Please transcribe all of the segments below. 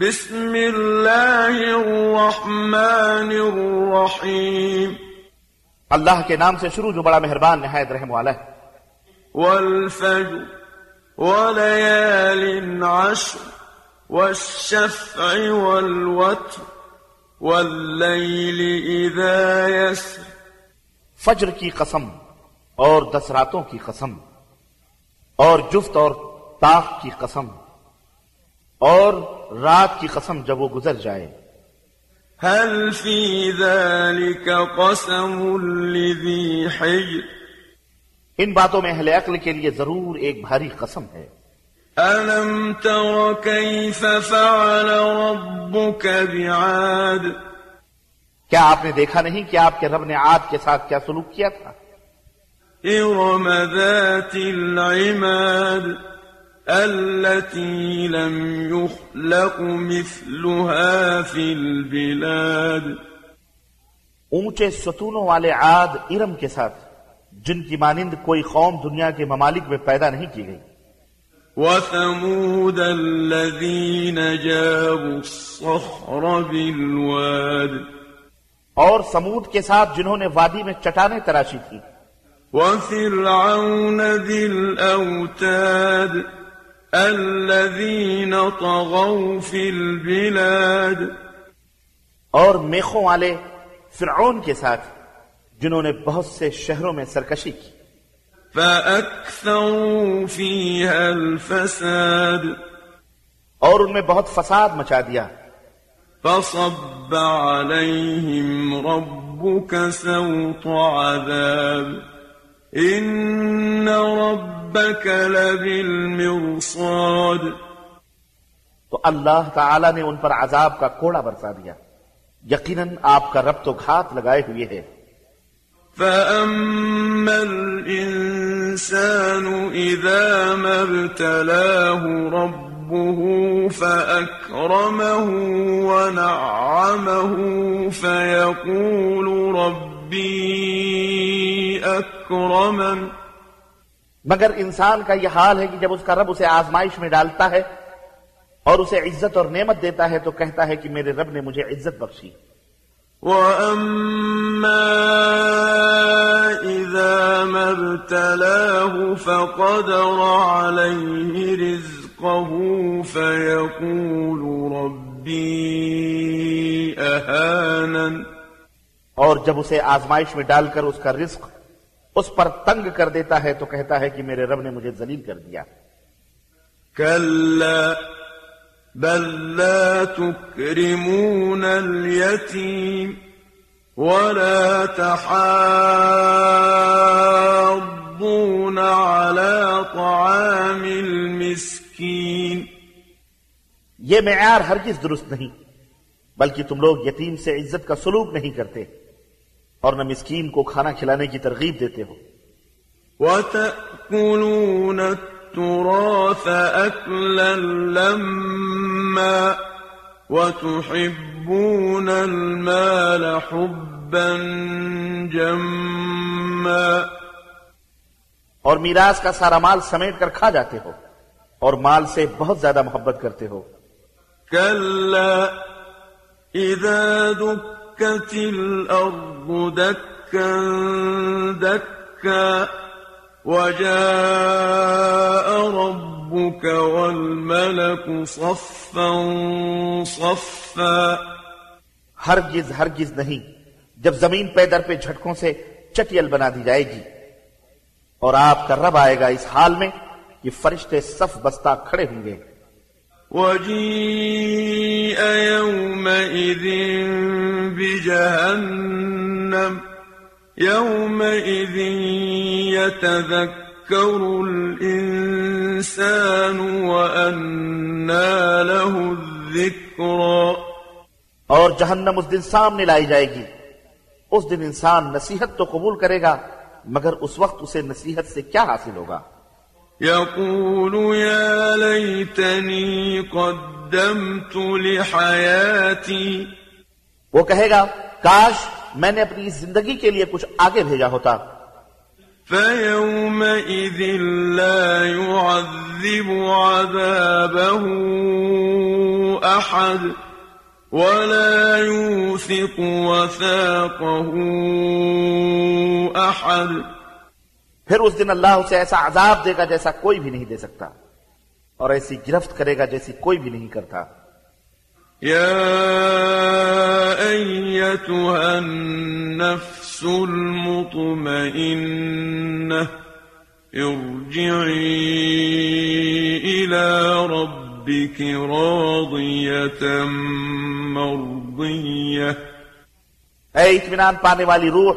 بسم الله الرحمن الرحيم اللہ کے نام سے شروع جو بڑا مہربان نہایت رحم والا ہے۔ والفجر وليال عشر والشفع والوتر والليل إذا يسر فجر کی قسم اور دس راتوں کی قسم اور جفت اور طاق کی قسم۔ اور رات کی قسم جب وہ گزر جائے۔ هل في ذلك قسم لذي حجر؟ ان باتوں میں اہل عقل کے لیے ضرور ایک بھاری قسم ہے۔ ألم تر كيف فعل ربك بعاد؟ کیا آپ نے دیکھا نہیں کہ آپ کے رب نے عاد کے ساتھ کیا سلوک کیا تھا؟ إرم ذات العماد۔ التي لم يخلق مثلها في البلاد. اونچے ستونوں والے عاد ارم کے ساتھ جن کی مانند کوئی قوم دنیا کے ممالک میں پیدا نہیں کی گئی۔ وثمود الذين جابوا الصخر بالواد. اور سمود کے ساتھ جنہوں نے وادی میں چٹانیں تراشی تھی وفرعون ذي الأوتاد الذين طغوا في البلاد. اور میخوں والے فرعون کے ساتھ جنہوں نے بہت سے شہروں میں سرکشی کی۔ فأكثروا فيها الفساد. اور ان میں بہت فساد مچا دیا۔ فصب عليهم ربك سوط عذاب. إن ربك لبالمرصاد تو اللہ تعالی نے ان پر عذاب کا کوڑا برسا دیا۔ یقیناً آپ کا رب تو گھات لگائے ہوئے ہے۔ فأما الإنسان إذا ما ابتلاه ربه فأكرمه ونعمه فيقول ربي أكرمن مگر انسان کا یہ حال ہے کہ جب اس کا رب اسے آزمائش میں ڈالتا ہے اور اسے عزت اور نعمت دیتا ہے تو کہتا ہے کہ میرے رب نے مجھے عزت بخشی۔ وأما إذا ما ابتلاه فقدر عليه رزقه فيقول ربي أهانن۔ اور جب اسے آزمائش میں ڈال کر اس کا رزق اس پر تنگ کر دیتا ہے تو کہتا ہے کہ میرے رب نے مجھے ذلیل کر دیا۔ كلا بل لا تكرمون اليتيم ولا تحاضون على طعام المسكين یہ معیار ہرگز درست نہیں بلکہ تم لوگ یتیم سے عزت کا سلوک نہیں کرتے۔ اور نہ مسکین کو کھانا کھلانے کی ترغیب دیتے ہو۔ وتأكلون التراث أكلا لما وتحبون المال حبا جما اور میراث کا سارا مال سمیٹ کر کھا جاتے ہو اور مال سے بہت زیادہ محبت کرتے ہو۔ كلا إذا دكت الأرض دكا دكا وجاء ربك والملك صفا صفا ہرگز ہرگز نہیں جب زمین پہ در پہ جھٹکوں سے چٹیل بنا دی جائے گی اور آپ کا رب آئے گا اس حال میں کہ فرشتے صف بستہ کھڑے ہوں گے۔ وجيء يومئذ بجهنم يومئذ يتذكر الإنسان وأنى له الذكرى. اور جہنم اس دن سامنے لائی جائے گی۔ اس دن انسان نصیحت تو قبول کرے گا مگر اس وقت اسے نصیحت سے کیا حاصل ہوگا؟ يقول يا ليتني قدمت لحياتي. وہ کہے گا کاش میں نے اپنی زندگی کے لیے کچھ آگے بھیجا ہوتا۔ فيومئذ لا يعذب عذابه أحد ولا يوثق وثاقه أحد۔ پھر اس دن اللہ اسے ایسا عذاب دے گا جیسا کوئی بھی نہیں دے سکتا اور ایسی گرفت کرے گا جیسی کوئی بھی نہیں کرتا۔ يا أيتها النفس المطمئنة ارجعي إلى ربك راضية مرضية. اے اطمینان پانے والی روح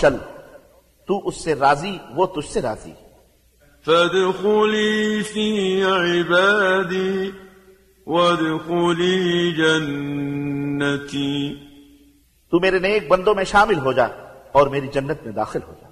چل۔ تو اس سے راضی وہ تجھ سے راضی۔ فادخلي في عبادي وادخلی جنتی۔ تو میرے نیک بندوں میں شامل ہو جا اور میری جنت میں داخل ہو جا۔